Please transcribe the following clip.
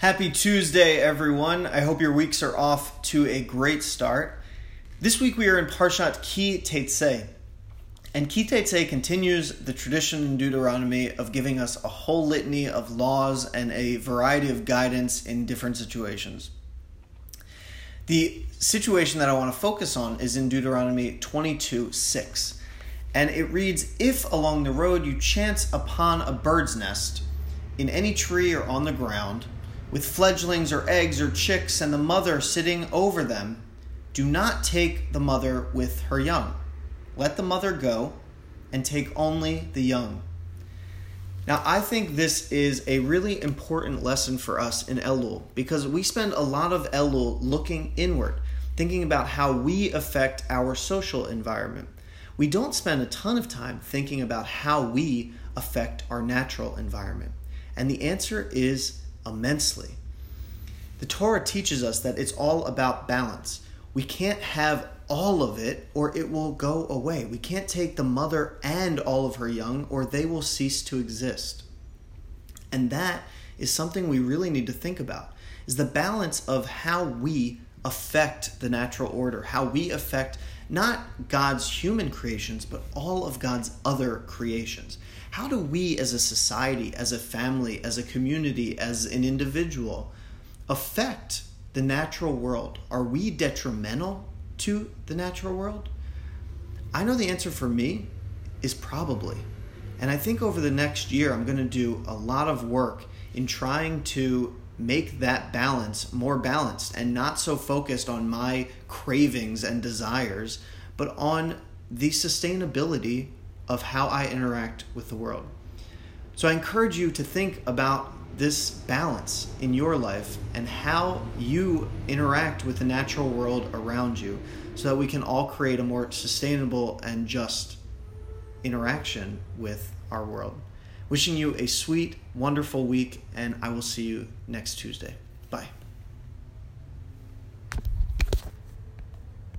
Happy Tuesday, everyone. I hope your weeks are off to a great start. This week we are in Parshat Ki Teitzei. And Ki Teitzei continues the tradition in Deuteronomy of giving us a whole litany of laws and a variety of guidance in different situations. The situation that I want to focus on is in Deuteronomy 22 6. And it reads If along the road you chance upon a bird's nest, in any tree or on the ground, with fledglings or eggs or chicks and the mother sitting over them, do not take the mother with her young. Let the mother go and take only the young. Now, I think this is a really important lesson for us in Elul because we spend a lot of Elul looking inward, thinking about how we affect our social environment. We don't spend a ton of time thinking about how we affect our natural environment. And the answer is immensely. The Torah teaches us that it's all about balance. We can't have all of it or it will go away. We can't take the mother and all of her young or they will cease to exist. And that is something we really need to think about is the balance of how we affect the natural order, how we affect not God's human creations, but all of God's other creations. How do we as a society, as a family, as a community, as an individual affect the natural world? Are we detrimental to the natural world? I know the answer for me is probably. And I think over the next year, I'm going to do a lot of work in trying to make that balance more balanced and not so focused on my cravings and desires, but on the sustainability of how I interact with the world. So I encourage you to think about this balance in your life and how you interact with the natural world around you so that we can all create a more sustainable and just interaction with our world. Wishing you a sweet, wonderful week, and I will see you next Tuesday. Bye.